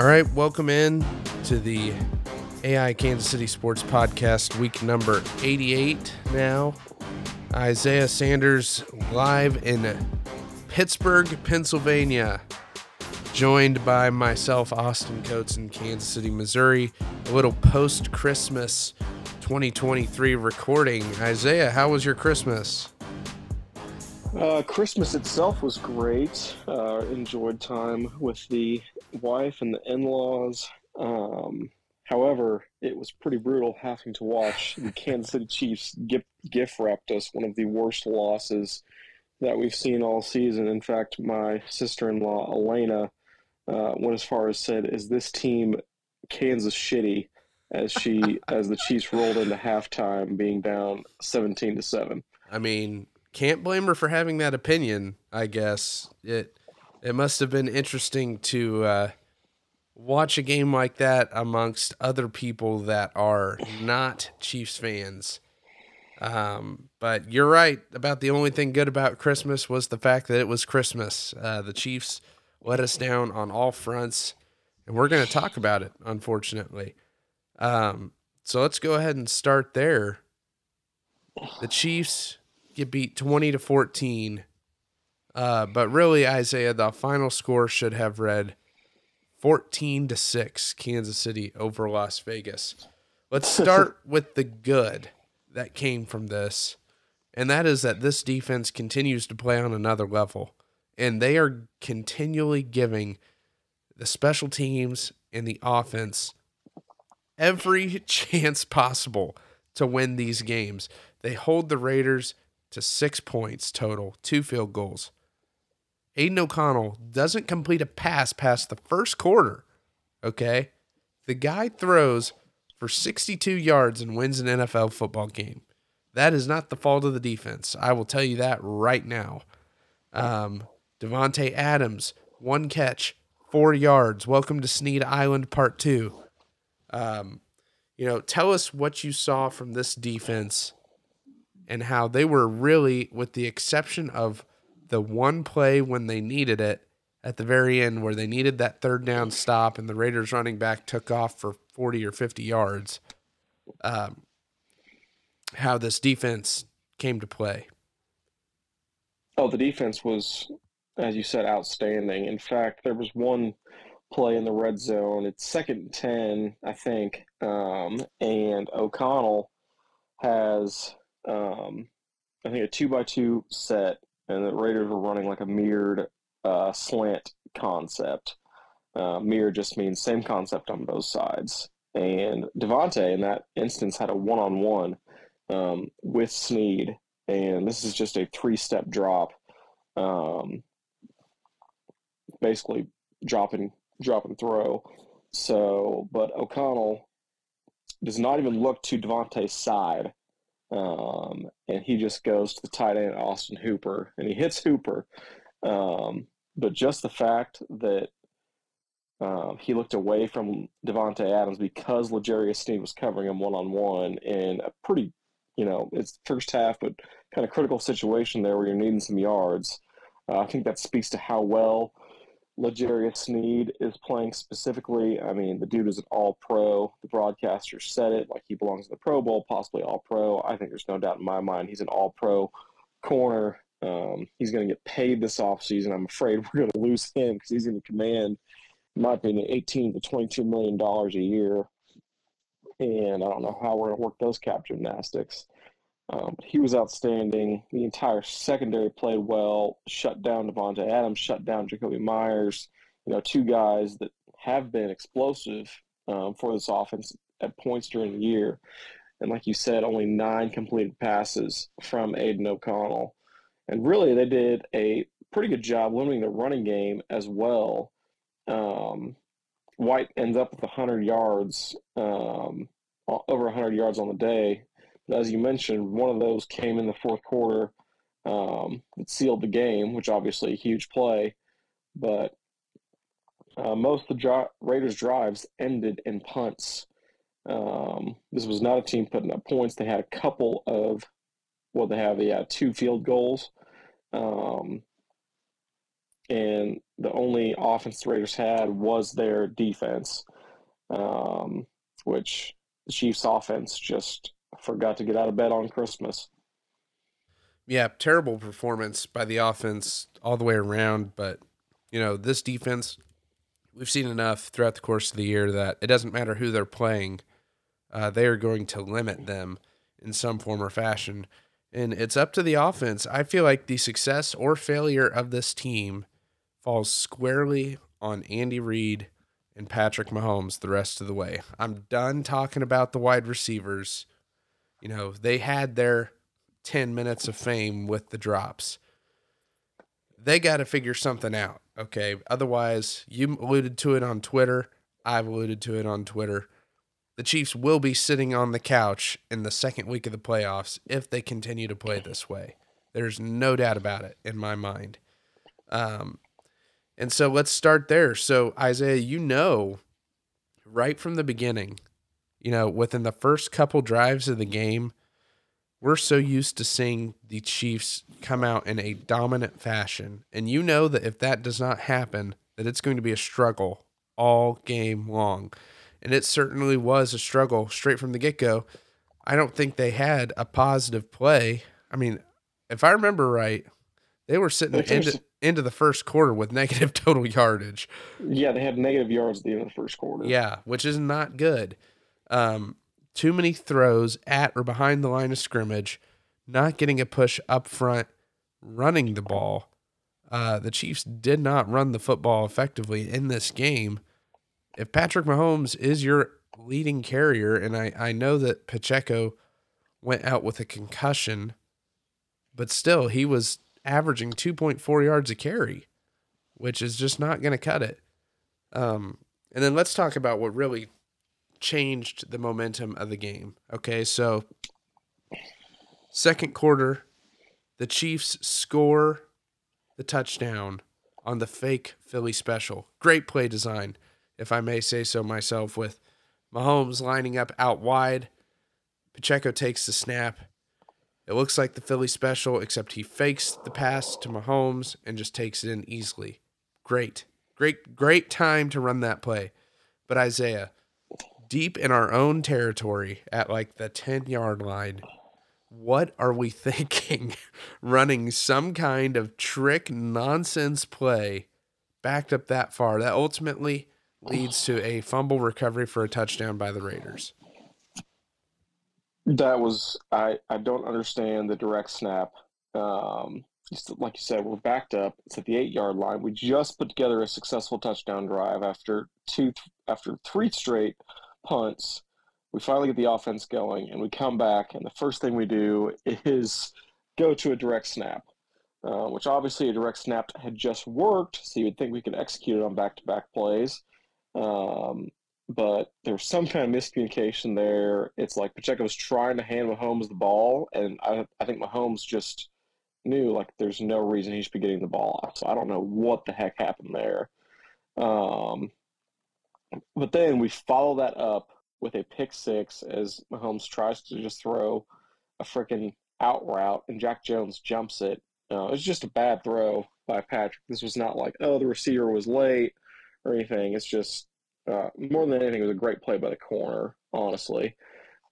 All right, welcome in to the AI Kansas City Sports Podcast, week number 88 now. Isaiah Sanders live in Pittsburgh, Pennsylvania, joined by myself, Austin Coates, in Kansas City, Missouri. A little post Christmas 2023 recording. Isaiah, how was your Christmas? Uh, Christmas itself was great. Uh, enjoyed time with the wife and the in-laws. Um, however, it was pretty brutal having to watch the Kansas City Chiefs gift, gift wrapped us one of the worst losses that we've seen all season. In fact, my sister-in-law Elena uh, went as far as said, "Is this team Kansas shitty?" As she as the Chiefs rolled into halftime, being down seventeen to seven. I mean, can't blame her for having that opinion. I guess it it must have been interesting to uh, watch a game like that amongst other people that are not Chiefs fans. Um, but you're right about the only thing good about Christmas was the fact that it was Christmas. Uh, the Chiefs let us down on all fronts, and we're going to talk about it, unfortunately. Um, so let's go ahead and start there. The Chiefs get beat 20 to 14. Uh, but really, Isaiah, the final score should have read 14 to 6, Kansas City over Las Vegas. Let's start with the good that came from this. And that is that this defense continues to play on another level. And they are continually giving the special teams and the offense every chance possible to win these games. They hold the Raiders to six points total, two field goals. Aidan O'Connell doesn't complete a pass past the first quarter. Okay. The guy throws for 62 yards and wins an NFL football game. That is not the fault of the defense. I will tell you that right now. Um, Davante Adams, one catch, four yards. Welcome to Sneed Island Part Two. Um, you know, tell us what you saw from this defense and how they were really, with the exception of the one play when they needed it at the very end, where they needed that third down stop and the Raiders running back took off for 40 or 50 yards, um, how this defense came to play. Oh, the defense was, as you said, outstanding. In fact, there was one play in the red zone. It's second and 10, I think. Um, and O'Connell has um, I think a two by two set, and the Raiders were running like a mirrored uh, slant concept. Uh, mirror just means same concept on both sides. And Davante in that instance had a one on one with Sneed, and this is just a three step drop, um, basically dropping drop and throw. So, but O'Connell does not even look to Davante's side um, and he just goes to the tight end Austin Hooper, and he hits Hooper. Um, but just the fact that um, he looked away from Davante Adams because L'Jarius Sneed was covering him one on one in a pretty, you know, it's first half, but kind of critical situation there where you're needing some yards. Uh, I think that speaks to how well L'Jarius Sneed is playing specifically. I mean, the dude is an all pro. The broadcaster said it like he belongs in the Pro Bowl, possibly all pro. I think there's no doubt in my mind he's an all pro corner. Um, he's going to get paid this offseason. I'm afraid we're going to lose him because he's going to command, in my opinion, 18 to 22 million dollars a year. And I don't know how we're going to work those cap gymnastics. Um, he was outstanding. The entire secondary played well, shut down Davante Adams, shut down Jakobi Meyers. You know, two guys that have been explosive um, for this offense at points during the year. And like you said, only nine completed passes from Aidan O'Connell. And really, they did a pretty good job limiting the running game as well. Um, White ends up with 100 yards, um, over 100 yards on the day as you mentioned, one of those came in the fourth quarter um, that sealed the game, which obviously a huge play. But uh, most of the dri- Raiders' drives ended in punts. Um, this was not a team putting up points. They had a couple of, well, they have, yeah, two field goals. Um, and the only offense the Raiders had was their defense, um, which the Chiefs' offense just forgot to get out of bed on Christmas. Yeah, terrible performance by the offense all the way around. But, you know, this defense, we've seen enough throughout the course of the year that it doesn't matter who they're playing, uh, they are going to limit them in some form or fashion. And it's up to the offense. I feel like the success or failure of this team falls squarely on Andy Reid and Patrick Mahomes the rest of the way. I'm done talking about the wide receivers. You know, they had their 10 minutes of fame with the drops. They got to figure something out, okay? Otherwise, you alluded to it on Twitter. I've alluded to it on Twitter. The Chiefs will be sitting on the couch in the second week of the playoffs if they continue to play this way. There's no doubt about it in my mind. Um, and so let's start there. So, Isaiah, you know, right from the beginning, you know, within the first couple drives of the game, we're so used to seeing the Chiefs come out in a dominant fashion. And you know that if that does not happen, that it's going to be a struggle all game long. And it certainly was a struggle straight from the get go. I don't think they had a positive play. I mean, if I remember right, they were sitting into, into the first quarter with negative total yardage. Yeah, they had negative yards at the end of the first quarter. Yeah, which is not good. Um, too many throws at or behind the line of scrimmage, not getting a push up front, running the ball. Uh, the Chiefs did not run the football effectively in this game. If Patrick Mahomes is your leading carrier, and I, I know that Pacheco went out with a concussion, but still, he was averaging 2.4 yards a carry, which is just not going to cut it. Um, and then let's talk about what really changed the momentum of the game. Okay, so second quarter, the Chiefs score the touchdown on the fake Philly special. Great play design, if I may say so myself, with Mahomes lining up out wide. Pacheco takes the snap. It looks like the Philly special, except he fakes the pass to Mahomes and just takes it in easily. Great. Great, great time to run that play. But Isaiah, deep in our own territory at like the 10 yard line. What are we thinking? Running some kind of trick nonsense play backed up that far that ultimately leads to a fumble recovery for a touchdown by the Raiders. That was I. I don't understand the direct snap. Um, like you said, we're backed up. It's at the eight yard line. We just put together a successful touchdown drive after two after three straight punts. We finally get the offense going, and we come back, and the first thing we do is go to a direct snap, uh, which obviously a direct snap had just worked, so you would think we could execute it on back to back plays. Um, but there's some kind of miscommunication there. It's like Pacheco was trying to hand Mahomes the ball, and I, I think Mahomes just knew like there's no reason he should be getting the ball. Off. So I don't know what the heck happened there. Um, but then we follow that up with a pick six as Mahomes tries to just throw a freaking out route, and Jack Jones jumps it. Uh, it was just a bad throw by Patrick. This was not like, oh, the receiver was late or anything. It's just uh, more than anything, it was a great play by the corner, honestly.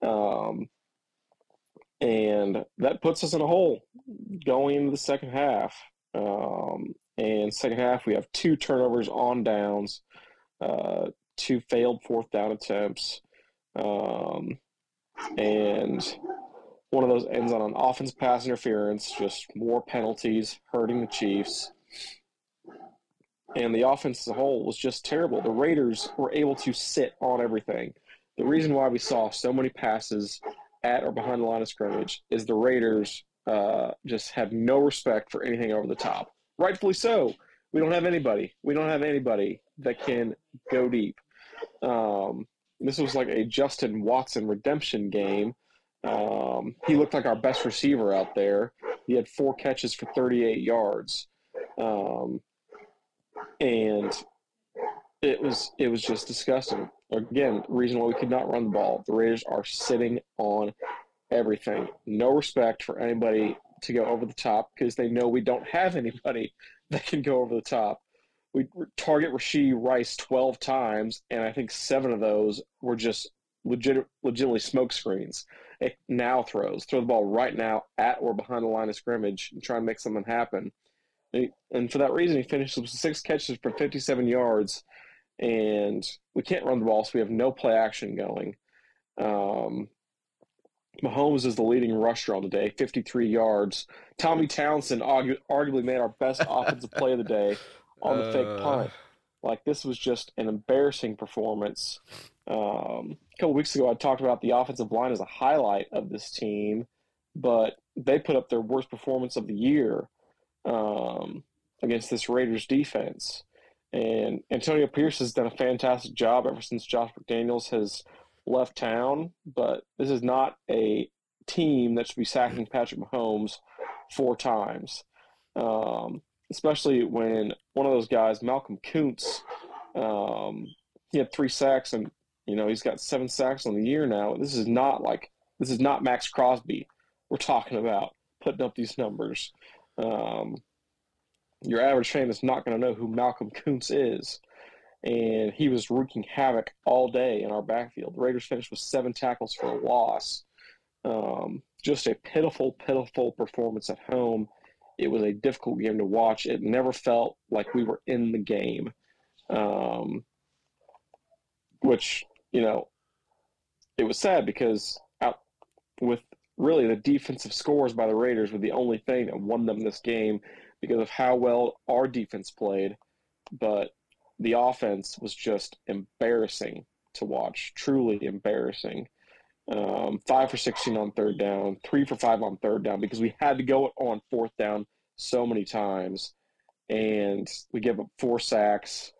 Um, and that puts us in a hole going into the second half. Um, and second half, we have two turnovers on downs. Uh, two failed fourth down attempts. Um, and one of those ends on an offense pass interference, just more penalties, hurting the Chiefs. And the offense as a whole was just terrible. The Raiders were able to sit on everything. The reason why we saw so many passes at or behind the line of scrimmage is the Raiders uh, just have no respect for anything over the top. Rightfully so. We don't have anybody. We don't have anybody that can go deep. Um, this was like a Justin Watson redemption game. Um, he looked like our best receiver out there. He had four catches for 38 yards, um, and it was it was just disgusting. Again, reason why we could not run the ball. The Raiders are sitting on everything. No respect for anybody to go over the top because they know we don't have anybody that can go over the top. We target Rashee Rice 12 times, and I think seven of those were just legit, legitimately smoke screens. It now throws. Throw the ball right now at or behind the line of scrimmage and try and make something happen. And for that reason, he finished with six catches for 57 yards. And we can't run the ball, so we have no play action going. Um, Mahomes is the leading rusher on the day, 53 yards. Tommy Townsend argu- arguably made our best offensive play of the day on the uh... fake punt. Like this was just an embarrassing performance. Um, a couple weeks ago, I talked about the offensive line as a highlight of this team, but they put up their worst performance of the year um, against this Raiders defense. And Antonio Pierce has done a fantastic job ever since Josh McDaniels has left town. But this is not a team that should be sacking Patrick Mahomes four times, um, especially when one of those guys, Malcolm Koonce, um, he had three sacks and you know he's got seven sacks on the year now. This is not like this is not Maxx Crosby. We're talking about putting up these numbers. Um, your average fan is not going to know who Malcolm Koonce is. And he was wreaking havoc all day in our backfield. The Raiders finished with seven tackles for a loss. Um, just a pitiful, pitiful performance at home. It was a difficult game to watch. It never felt like we were in the game, um, which, you know, it was sad because out with really the defensive scores by the Raiders were the only thing that won them this game because of how well our defense played. But the offense was just embarrassing to watch, truly embarrassing. Um, five for 16 on third down, three for five on third down because we had to go on fourth down so many times. And we give up four sacks.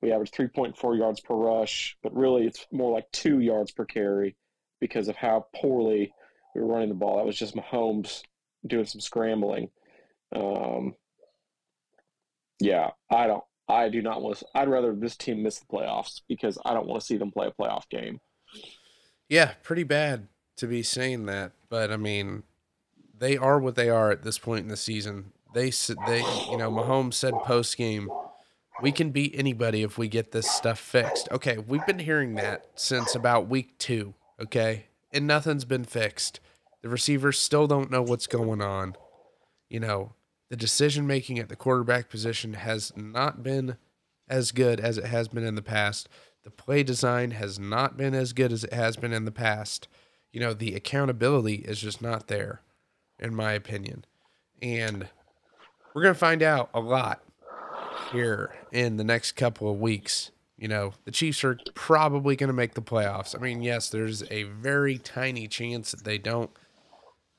We averaged 3.4 yards per rush, but really it's more like two yards per carry because of how poorly we were running the ball. That was just Mahomes doing some scrambling. Um, yeah, I don't. I do not want to. I'd rather this team miss the playoffs because I don't want to see them play a playoff game. Yeah, pretty bad to be saying that, but I mean, they are what they are at this point in the season. They said they you know Mahomes said post game, we can beat anybody if we get this stuff fixed. Okay, we've been hearing that since about week two. Okay, and nothing's been fixed. The receivers still don't know what's going on. You know, the decision making at the quarterback position has not been as good as it has been in the past. The play design has not been as good as it has been in the past. You know, the accountability is just not there, in my opinion. And we're going to find out a lot here in the next couple of weeks. You know, the Chiefs are probably going to make the playoffs. I mean, yes, there's a very tiny chance that they don't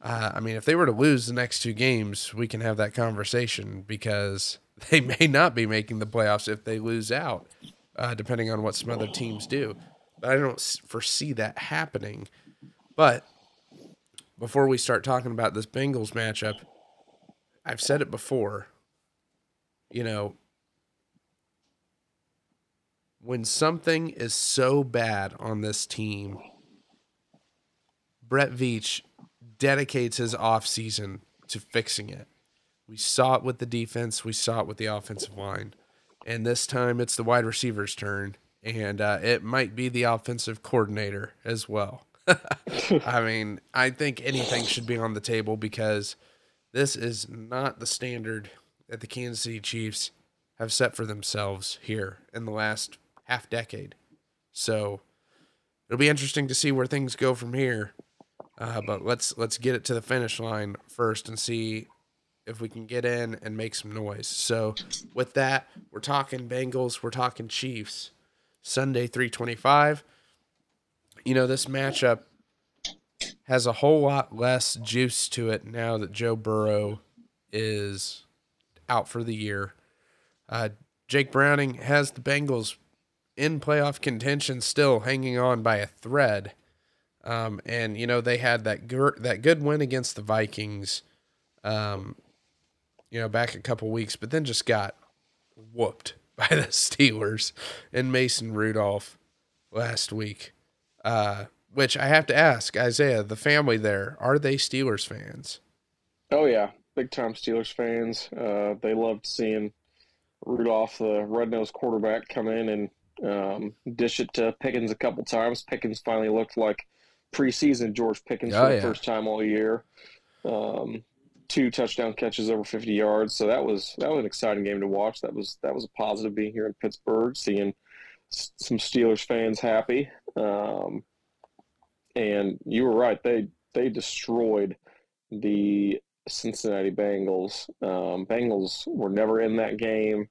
uh, I mean, if they were to lose the next two games, we can have that conversation because they may not be making the playoffs if they lose out, uh, depending on what some other teams do. But I don't foresee that happening. But before we start talking about this Bengals matchup, I've said it before. You know, when something is so bad on this team, Brett Veach dedicates his offseason to fixing it. We saw it with the defense, we saw it with the offensive line. And this time it's the wide receiver's turn, and uh, it might be the offensive coordinator as well. I mean, I think anything should be on the table because this is not the standard that the Kansas City Chiefs have set for themselves here in the last half decade. So it'll be interesting to see where things go from here. Uh, but let's let's get it to the finish line first and see if we can get in and make some noise. So with that, we're talking Bengals, we're talking Chiefs. Sunday 325. You know, this matchup has a whole lot less juice to it now that Joe Burrow is out for the year. Uh, Jake Browning has the Bengals in playoff contention still hanging on by a thread. Um, and you know they had that gr- that good win against the Vikings, um, you know, back a couple weeks, but then just got whooped by the Steelers and Mason Rudolph last week. Uh, which I have to ask Isaiah, the family there, are they Steelers fans? Oh yeah, big time Steelers fans. Uh, they loved seeing Rudolph, the red-nosed quarterback, come in and um, dish it to Pickens a couple times. Pickens finally looked like preseason George Pickens oh, for the yeah. first time all year. Um, two touchdown catches over 50 yards. So that was that was an exciting game to watch. That was that was a positive being here in Pittsburgh, seeing some Steelers fans happy. Um, and you were right; they they destroyed the Cincinnati Bengals. Um, Bengals were never in that game.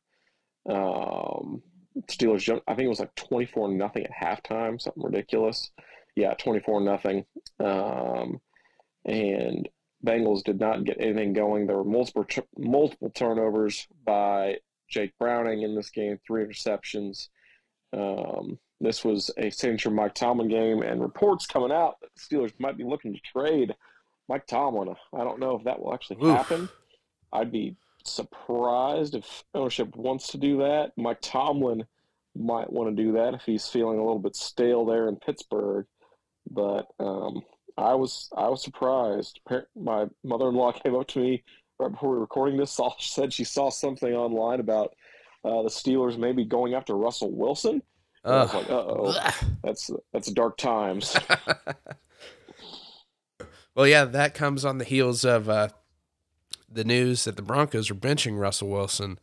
Um, Steelers jumped. I think it was like twenty four nothing at halftime, something ridiculous. Yeah, twenty four nothing. Um, and Bengals did not get anything going. There were multiple multiple turnovers by Jake Browning in this game, three interceptions. Um, this was a signature Mike Tomlin game, and reports coming out that the Steelers might be looking to trade Mike Tomlin. I don't know if that will actually Oof. happen. I'd be surprised if ownership wants to do that. Mike Tomlin might want to do that if he's feeling a little bit stale there in Pittsburgh. But um, I was I was surprised. My mother in law came up to me right before we were recording this. Saw, said she saw something online about uh, the Steelers maybe going after Russell Wilson. Uh, I was like, uh oh, that's that's dark times. well, yeah, that comes on the heels of uh, the news that the Broncos are benching Russell Wilson,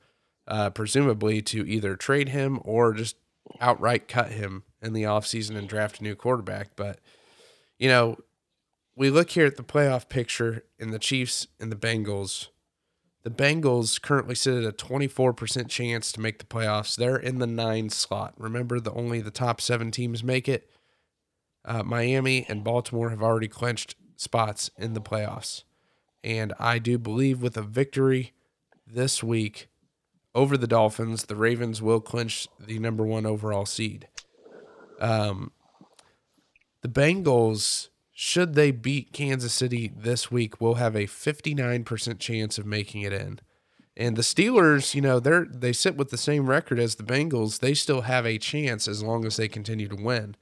uh, presumably to either trade him or just outright cut him in the offseason and draft a new quarterback. But, you know, we look here at the playoff picture in the Chiefs and the Bengals. The Bengals currently sit at a 24% chance to make the playoffs. They're in the nine slot. Remember, the only the top seven teams make it. Uh, Miami and Baltimore have already clinched spots in the playoffs. And I do believe with a victory this week over the Dolphins, the Ravens will clinch the number one overall seed. Um, the Bengals should they beat Kansas City this week, we'll have a 59% chance of making it in. And the Steelers, you know, they're they sit with the same record as the Bengals. They still have a chance as long as they continue to win.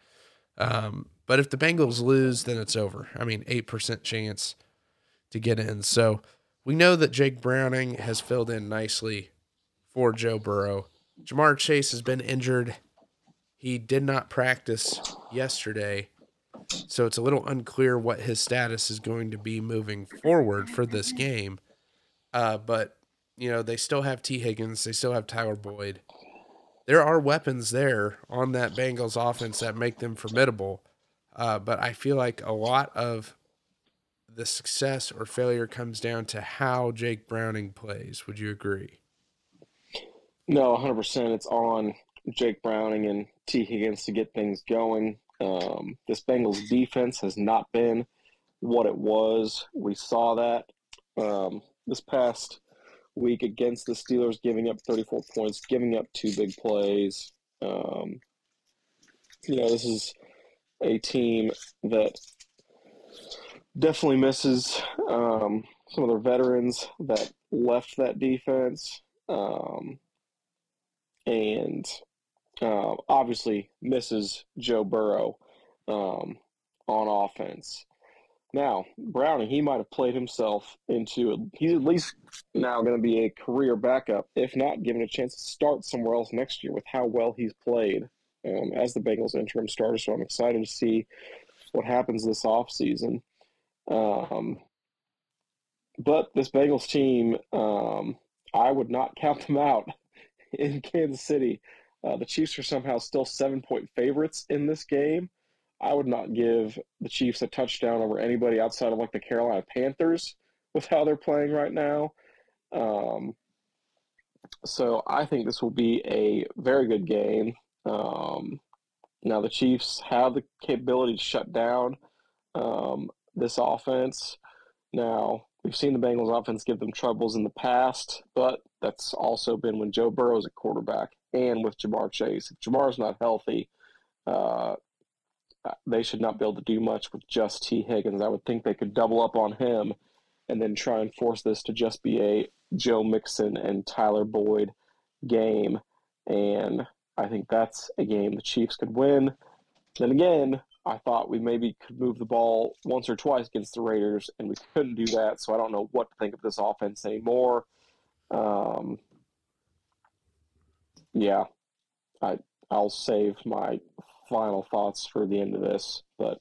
Um, but if the Bengals lose, then it's over. I mean, 8% chance to get in. So we know that Jake Browning has filled in nicely for Joe Burrow. Ja'Marr Chase has been injured. He did not practice yesterday. So it's a little unclear what his status is going to be moving forward for this game. Uh, but, you know, they still have Tee Higgins, they still have Tyler Boyd. There are weapons there on that Bengals offense that make them formidable. Uh, but I feel like a lot of the success or failure comes down to how Jake Browning plays. Would you agree? No, 100%. It's on Jake Browning and Tee Higgins to get things going. Um, this Bengals defense has not been what it was. We saw that um, this past week against the Steelers, giving up 34 points, giving up two big plays. Um, you know, this is a team that definitely misses um, some of their veterans that left that defense. Um, and uh, obviously misses Joe Burrow um, on offense. Now, Browning, he might have played himself into he's at least now going to be a career backup, if not given a chance to start somewhere else next year with how well he's played um, as the Bengals interim starter. So I'm excited to see what happens this offseason. Um, but this Bengals team, um, I would not count them out in Kansas City. Uh, the Chiefs are somehow still seven point favorites in this game. I would not give the Chiefs a touchdown over anybody outside of like the Carolina Panthers with how they're playing right now. Um, so I think this will be a very good game. Um, now the Chiefs have the capability to shut down um, this offense. Now we've seen the Bengals offense give them troubles in the past, but that's also been when Joe Burrow is a quarterback and with Ja'Marr Chase. If Ja'Marr's not healthy, uh, they should not be able to do much with just Tee Higgins. I would think they could double up on him and then try and force this to just be a Joe Mixon and Tyler Boyd game. And I think that's a game the Chiefs could win. Then again, I thought we maybe could move the ball once or twice against the Raiders, and we couldn't do that. So I don't know what to think of this offense anymore. Um, yeah, I I'll save my final thoughts for the end of this, but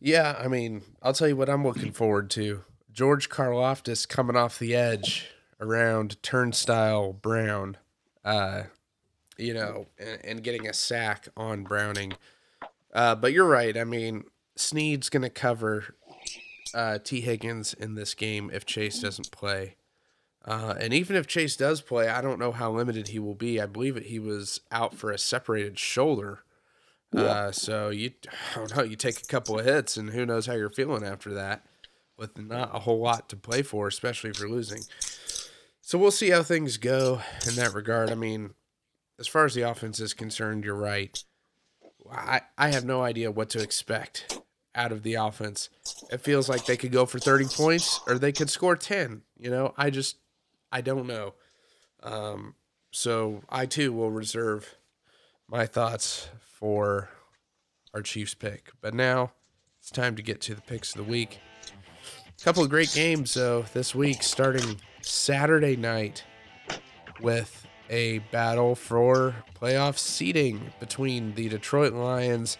yeah, I mean, I'll tell you what I'm looking forward to. George Karlaftis coming off the edge around turnstile Brown, uh, you know, and, and getting a sack on Browning. Uh, but you're right. I mean, Sneed's going to cover uh, Tee Higgins in this game if Chase doesn't play. Uh, and even if Chase does play, I don't know how limited he will be. I believe that he was out for a separated shoulder. Yeah. Uh, so you, I don't know, you take a couple of hits, and who knows how you're feeling after that, with not a whole lot to play for, especially if you're losing. So we'll see how things go in that regard. I mean, as far as the offense is concerned, you're right. I, I have no idea what to expect out of the offense. It feels like they could go for 30 points or they could score 10. You know, I just I don't know. Um, so I too will reserve my thoughts for our Chiefs pick. But now it's time to get to the picks of the week. A couple of great games though this week, starting Saturday night with a battle for playoff seeding between the Detroit Lions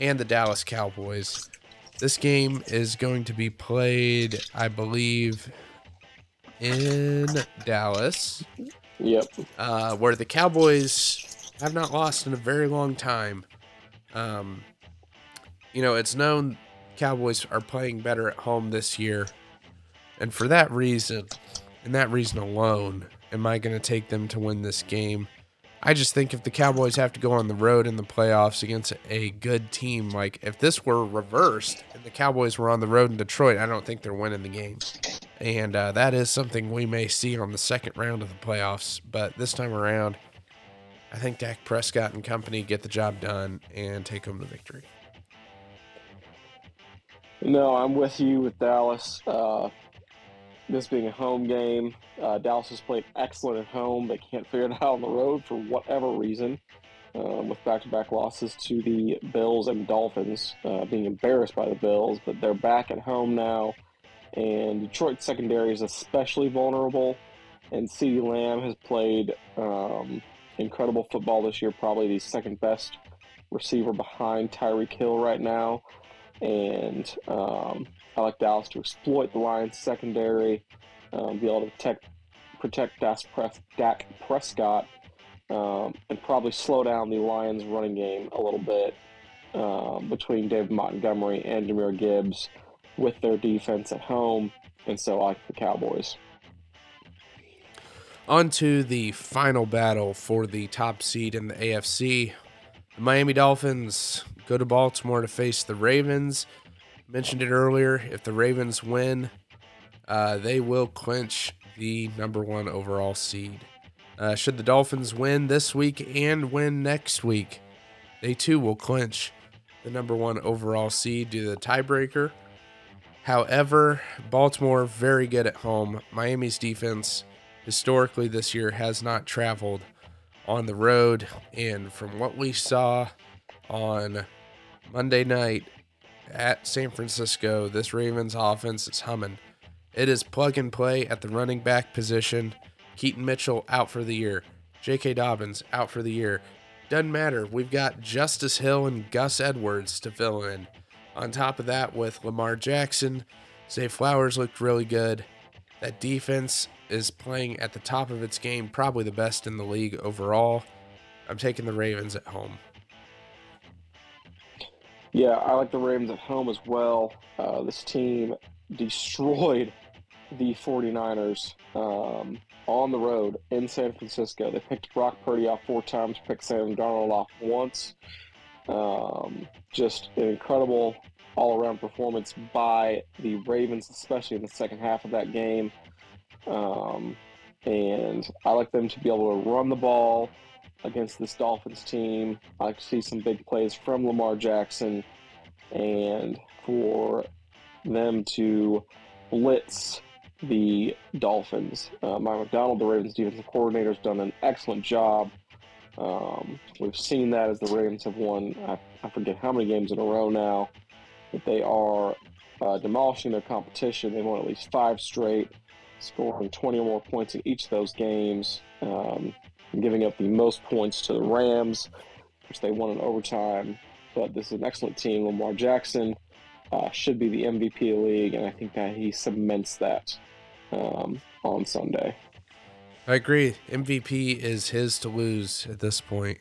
and the Dallas Cowboys. This game is going to be played, I believe, in Dallas. Yep. Uh, where the Cowboys have not lost in a very long time. Um, you know, it's known Cowboys are playing better at home this year. And for that reason, and that reason alone, am I going to take them to win this game? I just think if the Cowboys have to go on the road in the playoffs against a good team, like if this were reversed and the Cowboys were on the road in Detroit, I don't think they're winning the game. And uh, that is something we may see on the second round of the playoffs. But this time around, I think Dak Prescott and company get the job done and take home the victory. No, I'm with you with Dallas. Uh, this being a home game, uh, Dallas has played excellent at home. They can't figure it out on the road for whatever reason, um, with back-to-back losses to the Bills and Dolphins, uh, being embarrassed by the Bills. But they're back at home now and Detroit secondary is especially vulnerable. And CeeDee Lamb has played um, incredible football this year, probably the second best receiver behind Tyreek Hill right now. And um, I like Dallas to exploit the Lions secondary, um, be able to protect Dak Prescott, um, and probably slow down the Lions running game a little bit um, between David Montgomery and Jahmyr Gibbs with their defense at home, and so I like the Cowboys. On to the final battle for the top seed in the AFC. The Miami Dolphins go to Baltimore to face the Ravens. Mentioned it earlier. If the Ravens win, uh, they will clinch the number one overall seed. Uh, should the Dolphins win this week and win next week, they too will clinch the number one overall seed due to the tiebreaker. However, Baltimore very good at home. Miami's defense historically this year has not traveled on the road and from what we saw on Monday night at San Francisco, this Ravens offense is humming. It is plug and play at the running back position. Keaton Mitchell out for the year. J.K. Dobbins out for the year. Doesn't matter. We've got Justice Hill and Gus Edwards to fill in. On top of that, with Lamar Jackson, Zay Flowers looked really good. That defense is playing at the top of its game, probably the best in the league overall. I'm taking the Ravens at home. Yeah, I like the Ravens at home as well. Uh, this team destroyed the 49ers um, on the road in San Francisco. They picked Brock Purdy off four times, picked Sam Darnold off once. Um, just an incredible all around performance by the Ravens, especially in the second half of that game. Um, and I like them to be able to run the ball against this Dolphins team. I like to see some big plays from Lamar Jackson and for them to blitz the Dolphins. Uh, Mike Macdonald, the Ravens defensive coordinator, has done an excellent job Um, we've seen that as the Rams have won, I, I, forget how many games in a row now, but they are uh, demolishing their competition. They won at least five straight, scoring 20 or more points in each of those games, um, giving up the most points to the Rams, which they won in overtime. But this is an excellent team. Lamar Jackson uh, should be the MVP of the league, and I think that he cements that um, on Sunday. I agree. MVP is his to lose at this point.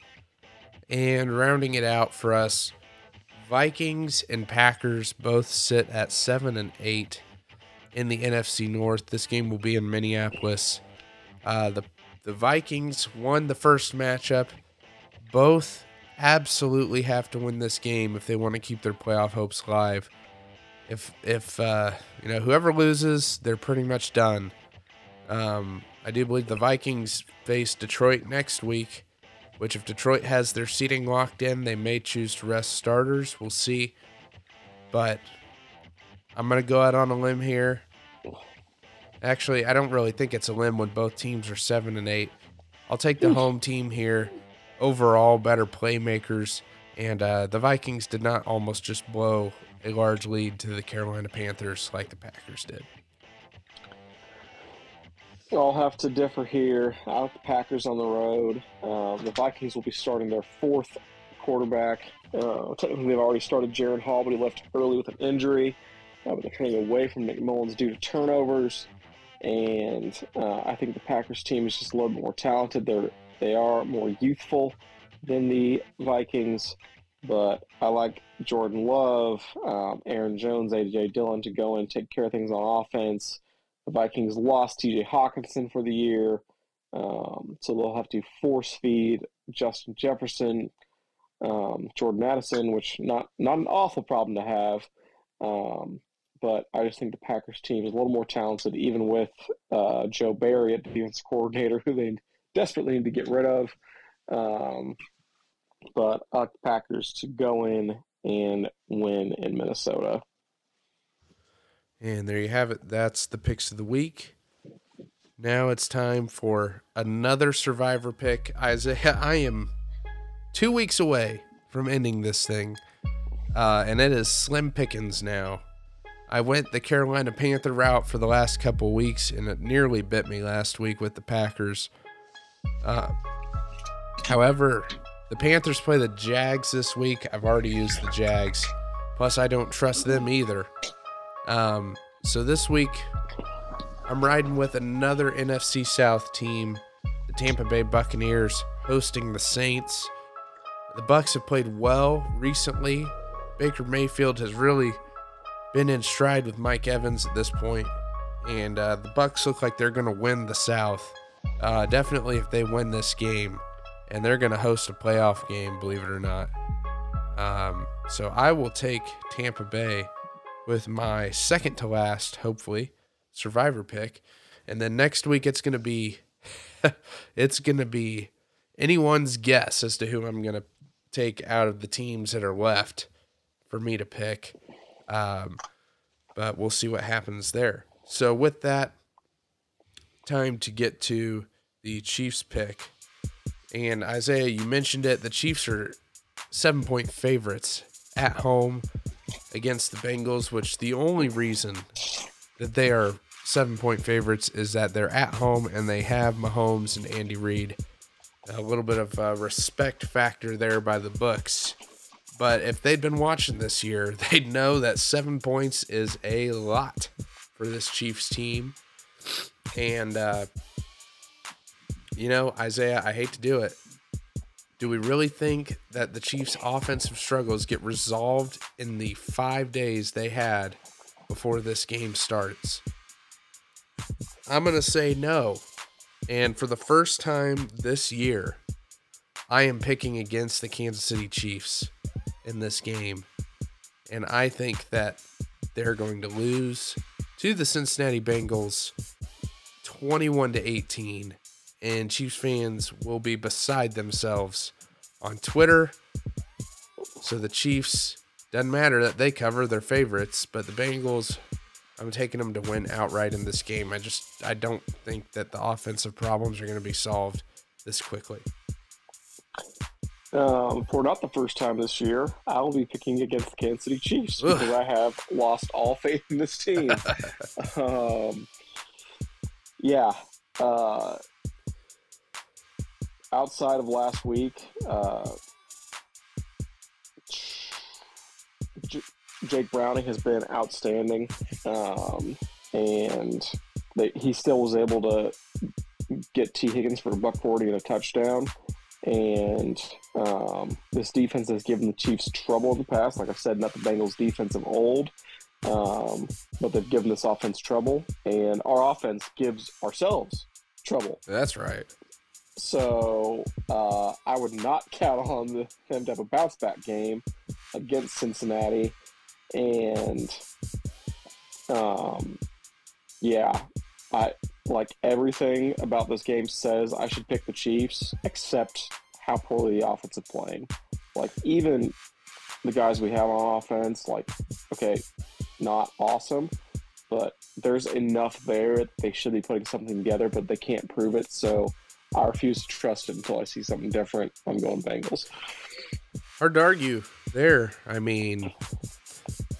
And rounding it out for us, Vikings and Packers both sit at 7 and 8 in the NFC North. This game will be in Minneapolis. Uh, the the Vikings won the first matchup. Both absolutely have to win this game if they want to keep their playoff hopes alive. If if uh, you know whoever loses, they're pretty much done. Um, I do believe the Vikings face Detroit next week, which if Detroit has their seating locked in, they may choose to rest starters. We'll see. But I'm going to go out on a limb here. Actually, I don't really think it's a limb when both teams are 7 and 8. I'll take the home team here. Overall, better playmakers. And uh, the Vikings did not almost just blow a large lead to the Carolina Panthers like the Packers did. I'll have to differ here. I like the Packers on the road. Um, the Vikings will be starting their fourth quarterback. Uh, technically, they've already started Jaren Hall, but he left early with an injury. Uh, but they're turning away from Nick Mullens due to turnovers. And uh, I think the Packers team is just a little bit more talented. They're they are more youthful than the Vikings, but I like Jordan Love, um, Aaron Jones, AJ Dillon to go and take care of things on offense. The Vikings lost TJ Hockenson for the year, um, so they'll have to force feed Justin Jefferson, um, Jordan Addison, which not not an awful problem to have. Um, but I just think the Packers team is a little more talented, even with uh, Joe Barry at defense coordinator, who they desperately need to get rid of. Um, but I like the Packers to go in and win in Minnesota. And there you have it. That's the picks of the week. Now it's time for another survivor pick. Isaiah, I am two weeks away from ending this thing. Uh, and it is slim pickings now. I went the Carolina Panther route for the last couple weeks, and it nearly bit me last week with the Packers. Uh, however, the Panthers play the Jags this week. I've already used the Jags. Plus, I don't trust them either. Um, so this week, I'm riding with another NFC South team, the Tampa Bay Buccaneers, hosting the Saints. The Bucks have played well recently. Baker Mayfield has really been in stride with Mike Evans at this point, and uh, the Bucks look like they're going to win the South. Uh, definitely, if they win this game, and they're going to host a playoff game, believe it or not. Um, so I will take Tampa Bay with my second to last, hopefully, survivor pick. And then next week it's going to be it's going to be anyone's guess as to who I'm going to take out of the teams that are left for me to pick. Um, but we'll see what happens there. So with that, time to get to the Chiefs pick. And Isaiah, you mentioned it. The Chiefs are seven point favorites at home against the Bengals, which the only reason that they are seven point favorites is that they're at home and they have Mahomes and Andy Reid. A little bit of a respect factor there by the books. But if they'd been watching this year, they'd know that seven points is a lot for this Chiefs team. And, uh, you know, Isaiah, I hate to do it. Do we really think that the Chiefs' offensive struggles get resolved in the five days they had before this game starts? I'm going to say no. And for the first time this year, I am picking against the Kansas City Chiefs in this game. And I think that they're going to lose to the Cincinnati Bengals 21 to 18 and Chiefs fans will be beside themselves on Twitter. So the Chiefs doesn't matter that they cover their favorites, but the Bengals, I'm taking them to win outright in this game. I just I don't think that the offensive problems are going to be solved this quickly. um, for not the first time this year, I will be picking against the Kansas City Chiefs Ugh. because I have lost all faith in this team. um, yeah. Uh, outside of last week, uh, J- Jake Browning has been outstanding, um, and they, he still was able to get Tee Higgins for a buck forty and a touchdown. And um, this defense has given the Chiefs trouble in the past. Like I said, not the Bengals' defense of old, um, but they've given this offense trouble, and our offense gives ourselves trouble. That's right. So uh, I would not count on the, them to have a bounce back game against Cincinnati, and um, yeah, I like everything about this game says I should pick the Chiefs, except how poorly the offense is playing. Like even the guys we have on offense, like okay, not awesome, but there's enough there they should be putting something together, but they can't prove it. So I refuse to trust it until I see something different. I'm going Bengals. Hard to argue there. I mean,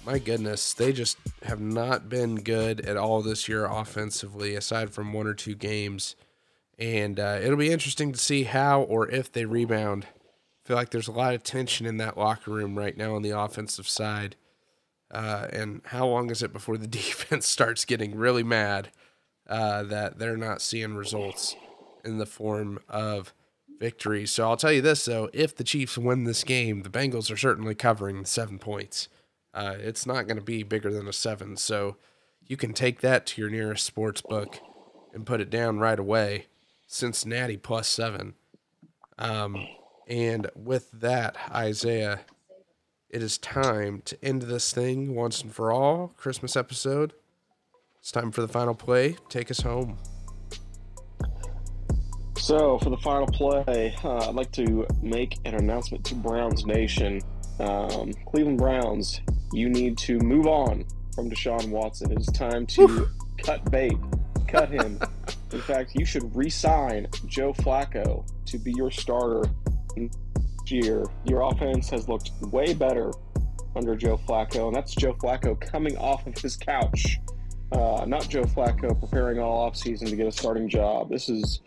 my goodness, they just have not been good at all this year offensively, aside from one or two games. And uh, it'll be interesting to see how or if they rebound. I feel like there's a lot of tension in that locker room right now on the offensive side. Uh, and how long is it before the defense starts getting really mad uh, that they're not seeing results in the form of victory? So I'll tell you this though: if the Chiefs win this game, the Bengals are certainly covering seven points. Uh, it's not going to be bigger than a seven, so you can take that to your nearest sports book and put it down right away. Cincinnati plus seven. Um, and with that, Isaiah, it is time to end this thing once and for all. Christmas episode. It's time for the final play. Take us home. So, for the final play, uh, I'd like to make an announcement to Browns Nation. Um, Cleveland Browns, you need to move on from Deshaun Watson. It is time to cut bait, cut him. In fact, you should re sign Joe Flacco to be your starter next year. Your offense has looked way better under Joe Flacco, and that's Joe Flacco coming off of his couch. Uh, not Joe Flacco preparing all offseason to get a starting job. This is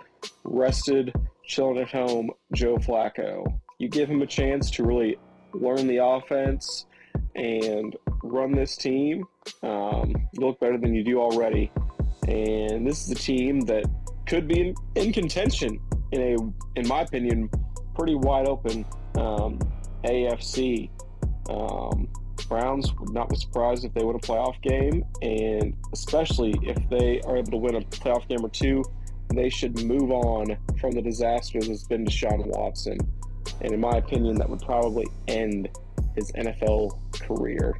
rested, chilling at home Joe Flacco. You give him a chance to really learn the offense and run this team, um, you look better than you do already. And this is a team that could be in, in contention in a, in my opinion, pretty wide open um, AFC. Um, Browns would not be surprised if they win a playoff game, and especially if they are able to win a playoff game or two, they should move on from the disaster that's been Deshaun Watson. And in my opinion, that would probably end his NFL career.